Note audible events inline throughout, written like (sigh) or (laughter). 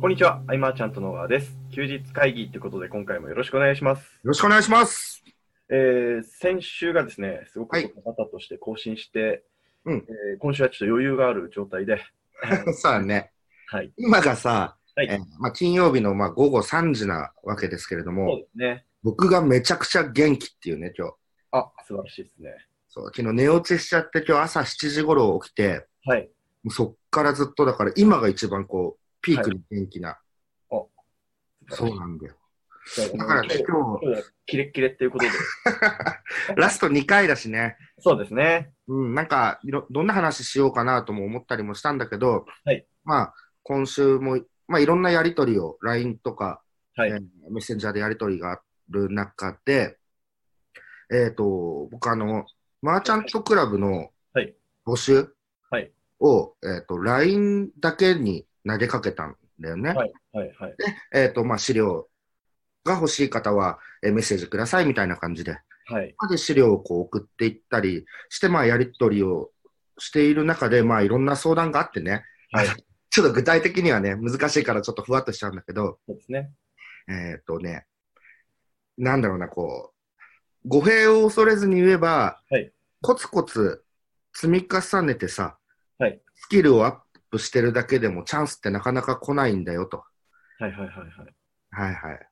こんにちは、アイマーちゃんと野川です。休日会議ということで、今回もよろしくお願いします。よろしくお願いします。えー、先週がですね、すごくはいバタとして更新して、うんえー今週はちょっと余裕がある状態で、(laughs) さあね、はい、今がさ、はいえーまあ、金曜日のまあ午後3時なわけですけれどそうも、ですね。僕がめちゃくちゃ元気っていうね、今日。あ、素晴らしいですね。そう昨日寝落ちしちゃって、今日朝7時頃起きて、はい。もうそっからずっとだから、今が一番こう、ピークに元気な。そうなんだよ。だからね、今今日はキレッキレっていうことで、日、(laughs) ラスト2回だしね、そうですね。うん、なんかいろ、どんな話しようかなとも思ったりもしたんだけど、はいまあ、今週も、まあ、いろんなやりとりを、LINE とか、はい。えーメッセンジャーでやり取りがある中で、えっ、と、僕あの、マーチャントクラブのはい募集はいを、えっ、と、LINE だけに投げかけたんだよね。はい。はい。はい。えっ、と、まあ、資料が欲しい方は、えーメッセージくださいみたいな感じで、はい。まで資料をこう送っていったりして、まあ、やり取りをしている中で、まあ、いろんな相談があってね、はい。(laughs) ちょっと具体的にはね、難しいからちょっとふわっとしちゃうんだけど、そうですね。えっ、とね、なんだろうな、こう、語弊を恐れずに言えば、はいコツコツ積み重ねてさ、はいスキルをアップしてるだけでもチャンスってなかなか来ないんだよと。はい。はい。はい。はい。はいはい。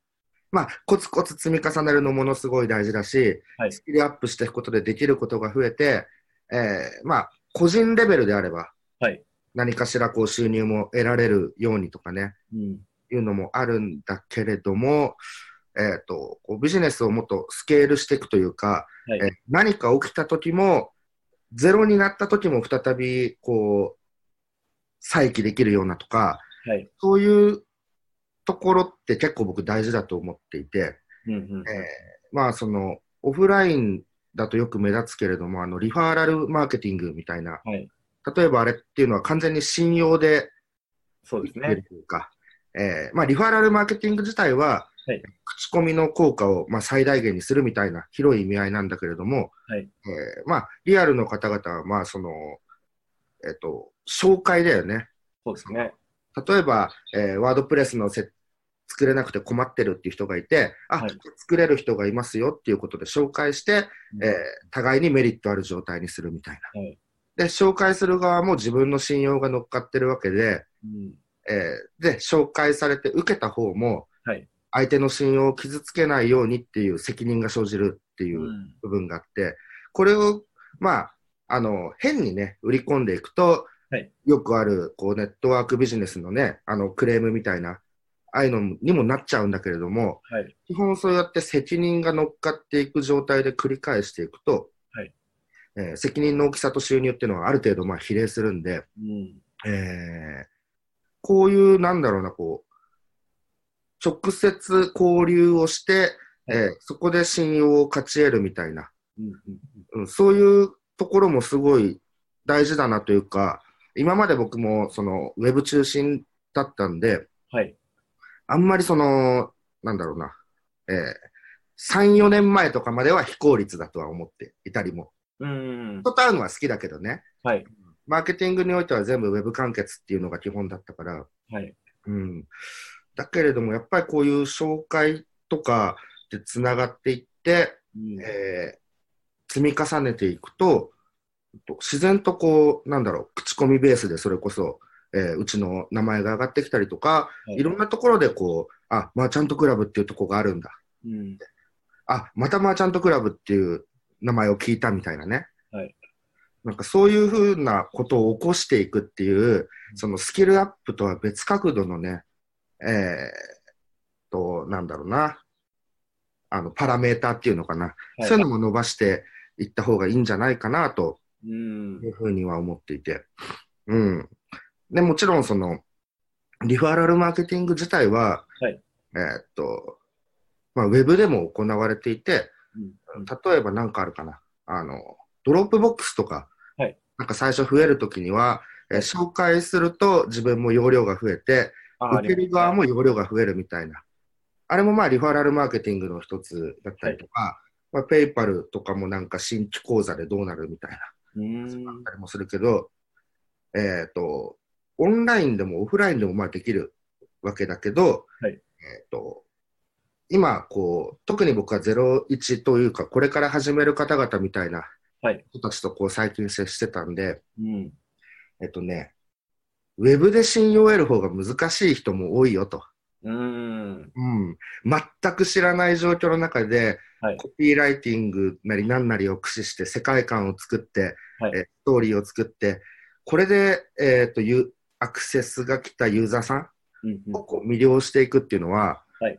まあ、コツコツ積み重ねるのものすごい大事だし、はいスキルアップしていくことでできることが増えて、えーまあ、個人レベルであれば、はい。何かしらこう収入も得られるようにとかね、うん。いうのもあるんだけれども、えっ、と、こうビジネスをもっとスケールしていくというか、はいえー何か起きた時も、ゼロになった時も再び、こう、再起できるようなとか、はい。そういうところって結構僕大事だと思っていて、うん。うん。えーまあその、オフラインだとよく目立つけれども、あの、リファーラルマーケティングみたいな、はい。例えばあれっていうのは完全に信用でそうですといね。うか、えーまあ、リファラルマーケティング自体は、はい口コミの効果を、まあ、最大限にするみたいな広い意味合いなんだけれども、はいえーまあ、リアルの方々は、まあそのえっと、紹介だよね。そうですね。例えば、えーワードプレスのせ作れなくて困ってるっていう人がいて、あ、はい作れる人がいますよっていうことで紹介して、うんえー互いにメリットある状態にするみたいな。はい。で、紹介する側も自分の信用が乗っかってるわけで、うん。えーで、紹介されて受けた方も、はい。相手の信用を傷つけないようにっていう責任が生じるっていううん部分があって、これを、まあ、あの、変にね、売り込んでいくと、はいよくある、こう、ネットワークビジネスのね、あの、クレームみたいな、ああいうのにもなっちゃうんだけれども、はい。基本そうやって責任が乗っかっていく状態で繰り返していくと、はいえー責任の大きさと収入っていうのはある程度、まあ、比例するんで、うん。えーこういう、なんだろうな、こう、直接交流をして、えーそこで信用を勝ち得るみたいな、うん。うん。うん、そういうところもすごい大事だなというか、今まで僕もそのウェブ中心だったんで、はい。あんまりその、なんだろうな、えー3、4年前とかまでは非効率だとは思っていたりも。うん。人と会うのは好きだけどね、はい。マーケティングにおいては全部ウェブ完結っていうのが基本だったから、はい。うん、だけれども、やっぱりこういう紹介とかでつながっていって、うん。えー積み重ねていくと、自然とこう、なんだろう、口コミベースでそれこそ、えーうちの名前が上がってきたりとか、はいいろんなところでこう、あ、マーチャントクラブっていうとこがあるんだ。うん。あ、またマーチャントクラブっていう名前を聞いたみたいなね。はいなんかそういうふうなことを起こしていくっていう、そのスキルアップとは別角度のね、えー、と、なんだろうな、あの、パラメーターっていうのかな、はいそういうのも伸ばしていった方がいいんじゃないかなとうんい。うふうには思っていて。うん。で、もちろんその、リファラルマーケティング自体は、はいえーっと、まあ、ウェブでも行われていて、うん。例えば何かあるかな。あの、ドロップボックスとか、はいなんか最初増えるときには、えー紹介すると自分も容量が増えて、あ受ける側も容量が増えるみたいな。あれもまあリファラルマーケティングの一つだったりとか、まあ、ペイパルとかもなんか新規口座でどうなるみたいな。うん。あったりもするけど、えっ、と、オンラインでもオフラインでもまあできるわけだけど、はいえっ、と、今、こう、特に僕は01というか、これから始める方々みたいなはい人たちとこう最近接してたんで、うん。えっとね、ウェブで信用を得る方が難しい人も多いよと。うーん。うん。全く知らない状況の中で、はい。コピーライティングなり何なりを駆使して世界観を作って、はい。えストーリーを作って、これで、えっ、と、ユアクセスが来たユーザーさんをこう魅了していくっていうのは、はい。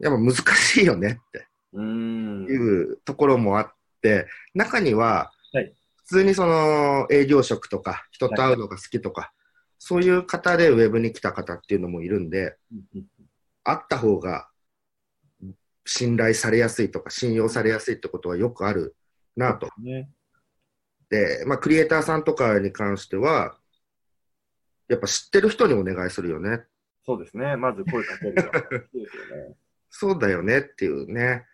やっぱ難しいよねって。うーん。いうところもあって、中には、はい。普通にその営業職とか人と会うのが好きとか、そういう方でウェブに来た方っていうのもいるんで、うんうん会った方が信頼されやすいとか信用されやすいってことはよくあるなと。ね。で、まあ、クリエイターさんとかに関しては、やっぱ知ってる人にお願いするよね。そうですね。まず声かけるね。(laughs) そうだよねっていうね。だか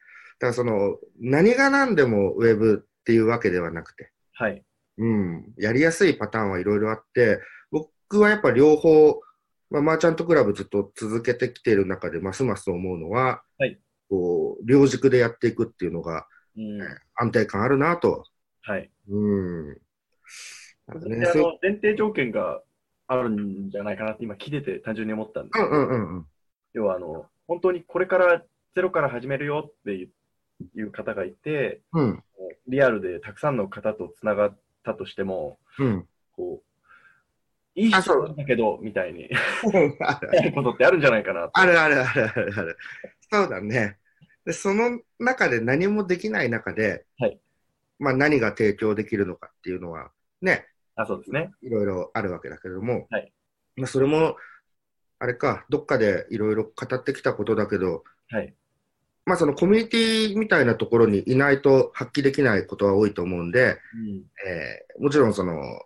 らその、何が何でもウェブっていうわけではなくて、はい。うん、やりやすいパターンはいろいろあって、僕はやっぱ両方、まあ、マーチャントクラブずっと続けてきている中で、ますます思うのは、はいこう両軸でやっていくっていうのがうん。安定感あるなと。はい。うん。ね、であの前提条件があるんじゃないかなって今聞いてて単純に思ったんですけど、うんうんうんうん。要はあの本当にこれからゼロから始めるよっていういう方がいて、うん。リアルでたくさんの方とつながったとしても、うん。こう、いいあそう人なんだけど、みたいにある (laughs) ことってあるんじゃないかなと。あるあるあるあるある。そうだね。で、その中で何もできない中で、はいまあ何が提供できるのかっていうのは、ね、あ、そうですね。いろいろあるわけだけれども、はいまあそれも、あれか、どっかでいろいろ語ってきたことだけど、はい。まあそのコミュニティみたいなところにいないと発揮できないことは多いと思うんで、うん。えーもちろんその、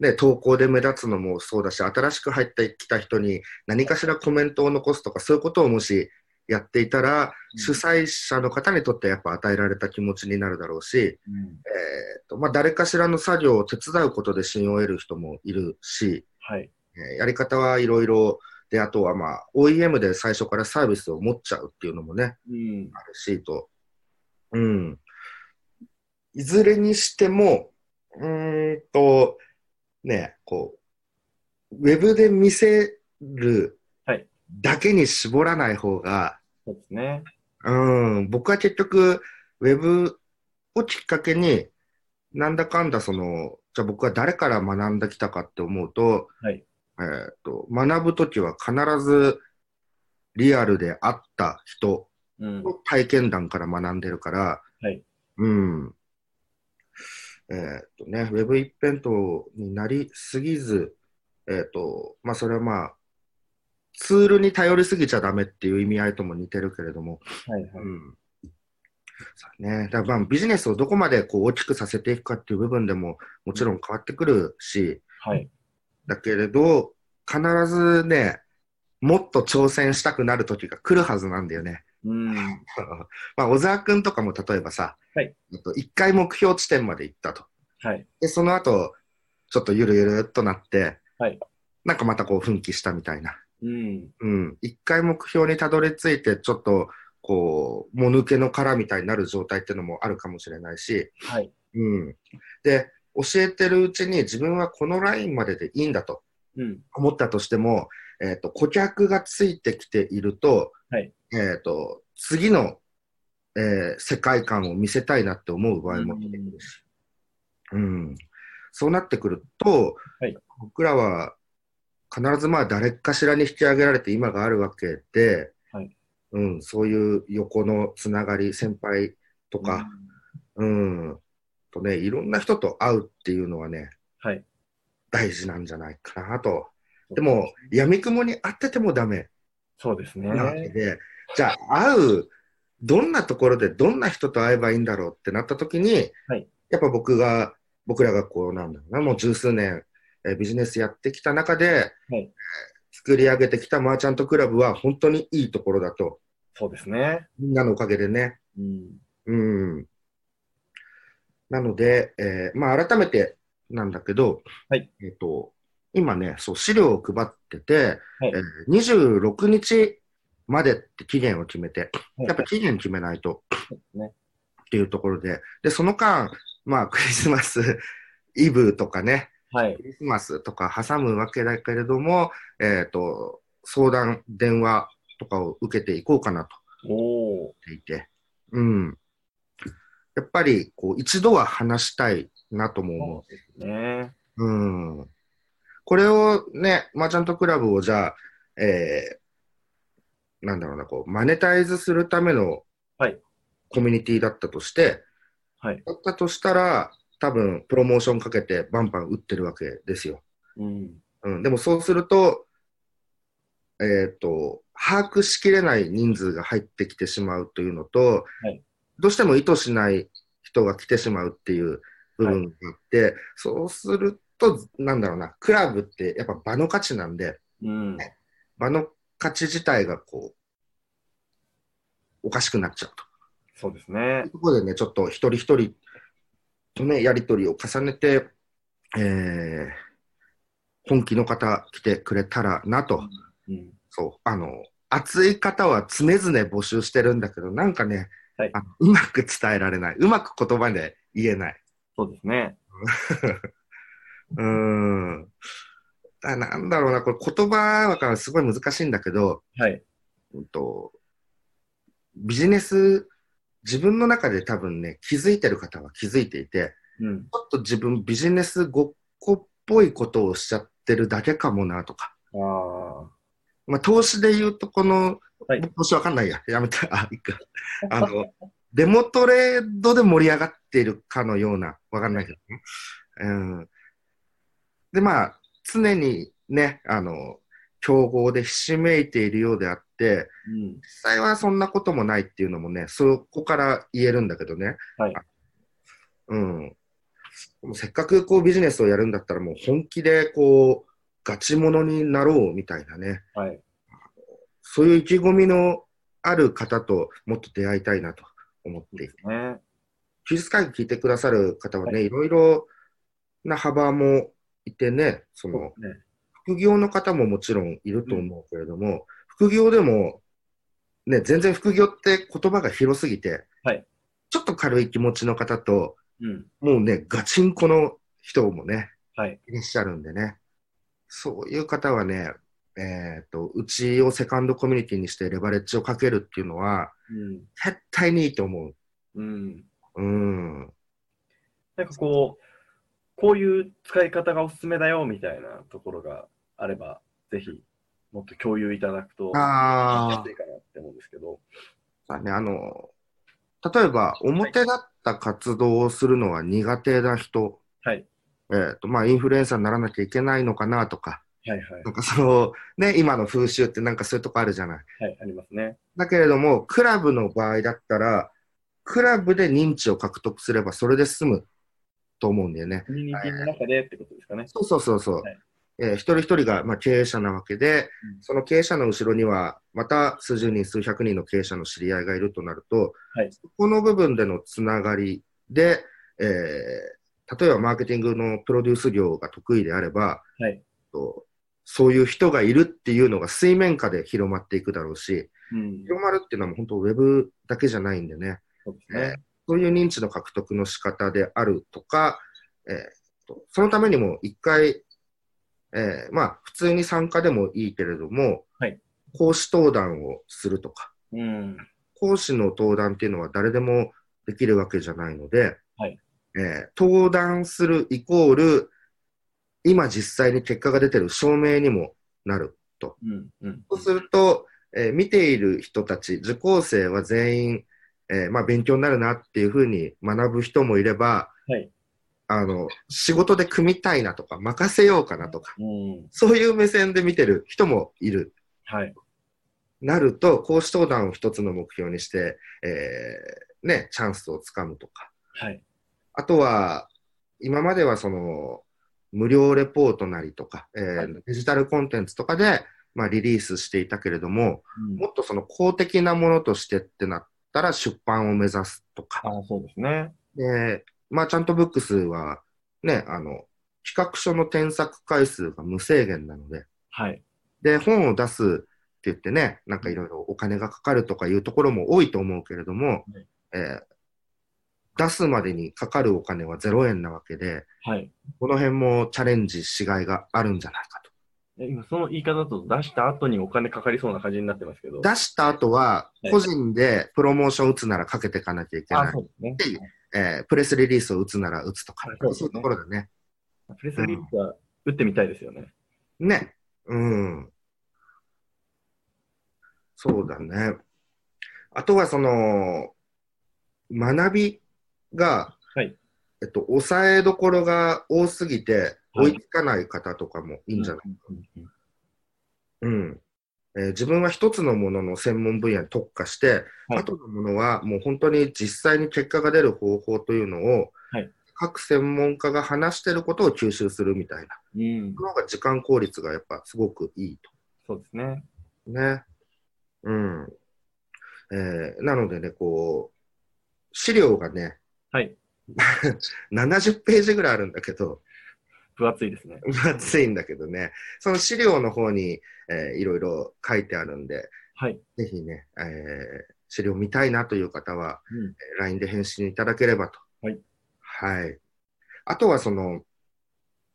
ね、投稿で目立つのもそうだし、新しく入ってきた人に何かしらコメントを残すとか、そういうことをもしやっていたら、うん主催者の方にとってやっぱ与えられた気持ちになるだろうし、うん。えーとまあ、誰かしらの作業を手伝うことで信用を得る人もいるし、はい。えーやり方はいろいろで、あとはまあ OEM で最初からサービスを持っちゃうっていうのもね、うん。あるしと。うん。いずれにしても、うーんと、ね、こう、ウェブで見せるはいだけに絞らない方が、そうですね。うん、僕は結局、ウェブをきっかけに、なんだかんだその、じゃあ僕は誰から学んできたかって思うと、はい。えーと学ぶときは必ずリアルで会った人うん。の体験談から学んでるから、はい。うん。えーっとね、ウェブ一辺倒になりすぎず、えーっと、まあそれはまあ、ツールに頼りすぎちゃダメっていう意味合いとも似てるけれども、はい。はい。ね。だからまあビジネスをどこまでこう大きくさせていくかっていう部分でももちろん変わってくるし、はい。だけれど、必ずね、もっと挑戦したくなる時が来るはずなんだよね。うん。(laughs) まあ、小沢君とかも例えばさ、はいえっと一回目標地点まで行ったと。はい。で、その後、ちょっとゆるゆるっとなって、はいなんかまたこう奮起したみたいな。うん。うん。一回目標にたどり着いて、ちょっと、こう、もぬけの殻みたいになる状態っていうのもあるかもしれないし、はい。うん。で、教えてるうちに自分はこのラインまででいいんだとうん。思ったとしても、えっ、と、顧客がついてきていると、はいえっ、と、次の、えー世界観を見せたいなって思う場合も出てくるし、うん。そうなってくると、はい僕らは必ずまあ誰かしらに引き上げられて今があるわけで、はいうん、そういう横のつながり、先輩とか、うん、とね、いろんな人と会うっていうのはね、はい。大事なんじゃないかなと。でも、闇雲に会っててもダメそうですね。なわけで、じゃあ、会う、どんなところでどんな人と会えばいいんだろうってなった時に、はいやっぱ僕が、僕らがこう、なんだろうな、もう十数年、えービジネスやってきた中で、はいえー作り上げてきたマーチャントクラブは本当にいいところだと、そうですね。みんなのおかげでね。うん。うん。なので、えーまあ、改めてなんだけど、はいえっ、と、今ね、そう、資料を配ってて、はいえー26日までって期限を決めて、やっぱ期限決めないとねっていうところで、で、その間、まあ、(laughs) クリスマスイブとかね、はいク。リスマスとか挟むわけだけれども、えっ、と、相談、電話とかを受けていこうかなとおお。っていて、うん。やっぱり、こう、一度は話したいなとも思そうですね。う。うん。これをね、マーチャントクラブをじゃあ、えー、なんだろうな、こう、マネタイズするためのはいコミュニティだったとして、はい。だったとしたら、多分、プロモーションかけてバンバン打ってるわけですよ。うん。うん、でもそうすると、えっ、と、把握しきれない人数が入ってきてしまうというのと、はいどうしても意図しない人が来てしまうっていう部分があって、そうすると、なんだろうな、クラブってやっぱ場の価値なんで、うん。場の価値自体がこう、おかしくなっちゃうと。そうですね。そこでね、ちょっと一人一人とね、やりとりを重ねて、えー、本気の方来てくれたらなと。うん。そう、あの、熱い方は常々募集してるんだけど、なんかね、はいあのうまく伝えられない。うまく言葉で言えない。そうですね。(laughs) うーん。あなんだろうな、これ言葉はすごい難しいんだけど、はい。うんと、ビジネス、自分の中で多分ね、気づいてる方は気づいていて、うん。ちょっと自分ビジネスごっこっぽいことをしちゃってるだけかもなとか。ああ。まあ、投資で言うと、この、はい投資わかんないや。やめた。(laughs) あ、いいか。あの、デモトレードで盛り上がっているかのような、わかんないけどね。うん。で、まあ、常にね、あの、競合でひしめいているようであって、うん。実際はそんなこともないっていうのもね、そこから言えるんだけどね。はい。うん。もうせっかくこうビジネスをやるんだったらもう本気でこう、ガチモノになろうみたいなね。はい。そういう意気込みのある方ともっと出会いたいなと思っていて。ね。休日会議聞いてくださる方はね、、はいろいろな幅もいてね、その。副業の方ももちろんいると思うけれども、副業でも、ね、全然副業って言葉が広すぎて、はいちょっと軽い気持ちの方と、うん。もうね、ガチンコの人もね、はい。いらっしゃるんでね、そういう方はね、えっ、と、うちをセカンドコミュニティにしてレバレッジをかけるっていうのは、うん。絶対にいいと思う。うん。うん。なんかこう、こういう使い方がおすすめだよみたいなところがあれば、ぜひ、もっと共有いただくと、あやすいかなって思うんですけど。あ、ね、あの、例えば、表だった活動をするのが苦手な人、はい。えっ、と、まあ、インフルエンサーにならなきゃいけないのかなとか、はいはいなんかその、ね、今の風習ってなんかそういうとこあるじゃない。はい、ありますね。だけれども、クラブの場合だったら、クラブで認知を獲得すればそれで済むと思うんだよね。コミュニティの中でってことですかね。そうそうそうそう。はいえー一人一人が、まあ、経営者なわけで、うんその経営者の後ろには、また数十人、数百人の経営者の知り合いがいるとなると、はいそこの部分でのつながりで、えー例えばマーケティングのプロデュース業が得意であれば、はい。とそういう人がいるっていうのが水面下で広まっていくだろうし、うん。広まるっていうのはもう本当ウェブだけじゃないんでね、そうですね。そういう認知の獲得の仕方であるとか、えーとそのためにも一回、えーまあ、普通に参加でもいいけれども、はい講師登壇をするとか、うん。講師の登壇っていうのは誰でもできるわけじゃないので、はいえー登壇するイコール、今実際に結果が出てる証明にもなると。うん。うん。そうすると、えー見ている人たち、受講生は全員、えーまあ、勉強になるなっていうふうに学ぶ人もいれば、はい。あの、仕事で組みたいなとか、任せようかなとか、うん。そういう目線で見てる人もいる。はい。なると、講師登壇を一つの目標にして、えーね、チャンスをつかむとか。はい。あとは、今まではその、無料レポートなりとか、えーはいデジタルコンテンツとかで、まあ、リリースしていたけれども、うんもっとその公的なものとしてってなったら出版を目指すとか。ああ、そうですね。で、マーチャントブックスは、ね、あの、企画書の添削回数が無制限なので、はい。で、本を出すって言ってね、なんかいろいろお金がかかるとかいうところも多いと思うけれども、えー出すまでにかかるお金は0円なわけで、はい。この辺もチャレンジしがいがあるんじゃないかと。え今、その言い方だと出した後にお金かかりそうな感じになってますけど。出した後ははい、個人でプロモーション打つならかけていかなきゃいけない。えープレスリリースを打つなら打つとか、はいそうねそういうところだね。プレスリリースは打ってみたいですよね。ね。うん。そうだね。あとはその、学びが、はいえっと、抑えどころが多すぎて、はい追いつかない方とかもいいんじゃない、うんうんえー自分は一つのものの専門分野に特化して、はいあとのものはもう本当に実際に結果が出る方法というのを、はい各専門家が話していることを吸収するみたいな。うん。その方が時間効率がやっぱすごくいいと。そうですね。ね。うん。えーなのでね、こう、資料がね、はい。(laughs) 70ページぐらいあるんだけど、分厚いですね。分厚いんだけどね、その資料の方に、えーいろいろ書いてあるんで、はい。ぜひね、えー資料見たいなという方は、うん。えー LINE で返信いただければと。はい。はい。あとはその、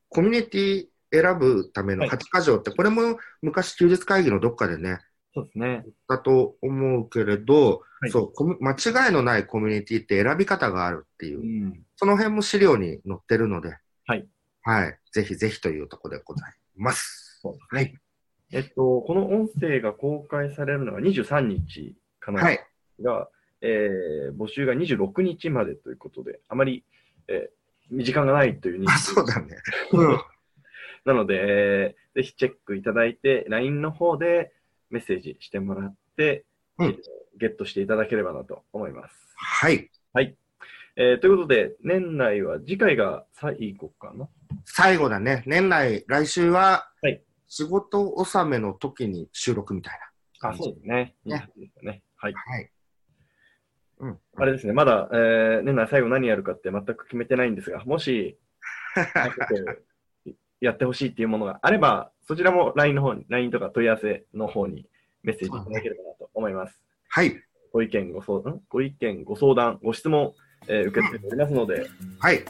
コミュニティ選ぶためのはい8箇条って、これも昔休日会議のどっかでね、そうですね。だと思うけれど、はいそう間違いのないコミュニティって選び方があるっていうう、ん。その辺も資料に載ってるので、はい。はい。ぜひぜひというところでございます。そうですね。えっと、この音声が公開されるのが23日かな。はい。が、えー募集が26日までということで、あまり、えー時間がないという認あ、識そうだね。うん。(laughs) なので、えーぜひチェックいただいて、LINE の方でメッセージしてもらって、うんえーゲットしていただければなと思います。はい。はい。えーということで、年内は次回が最後かな？最後だね。年内、来週ははい、仕事納めの時に収録みたいあ、そうですね。ねね。はい。な。はい。うん。あれですね、まだ、えー年内最後何やるかって全く決めてないんですが、もし、(laughs) やってほしいっていうものがあれば、そちらも LINE の方に、LINE とか問い合わせの方にメッセージいただければなと思います。はい。ご意見、ご相談、ご意見、ご相談、ご質問、えー受け付けておりますので、はい。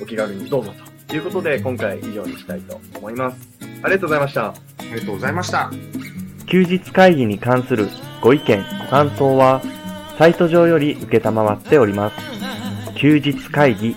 お気軽にどうぞということで、今回以上にしたいと思います。ありがとうございました。ありがとうございました。休日会議に関するご意見、ご感想は、サイト上より受けたまわっております。休日会議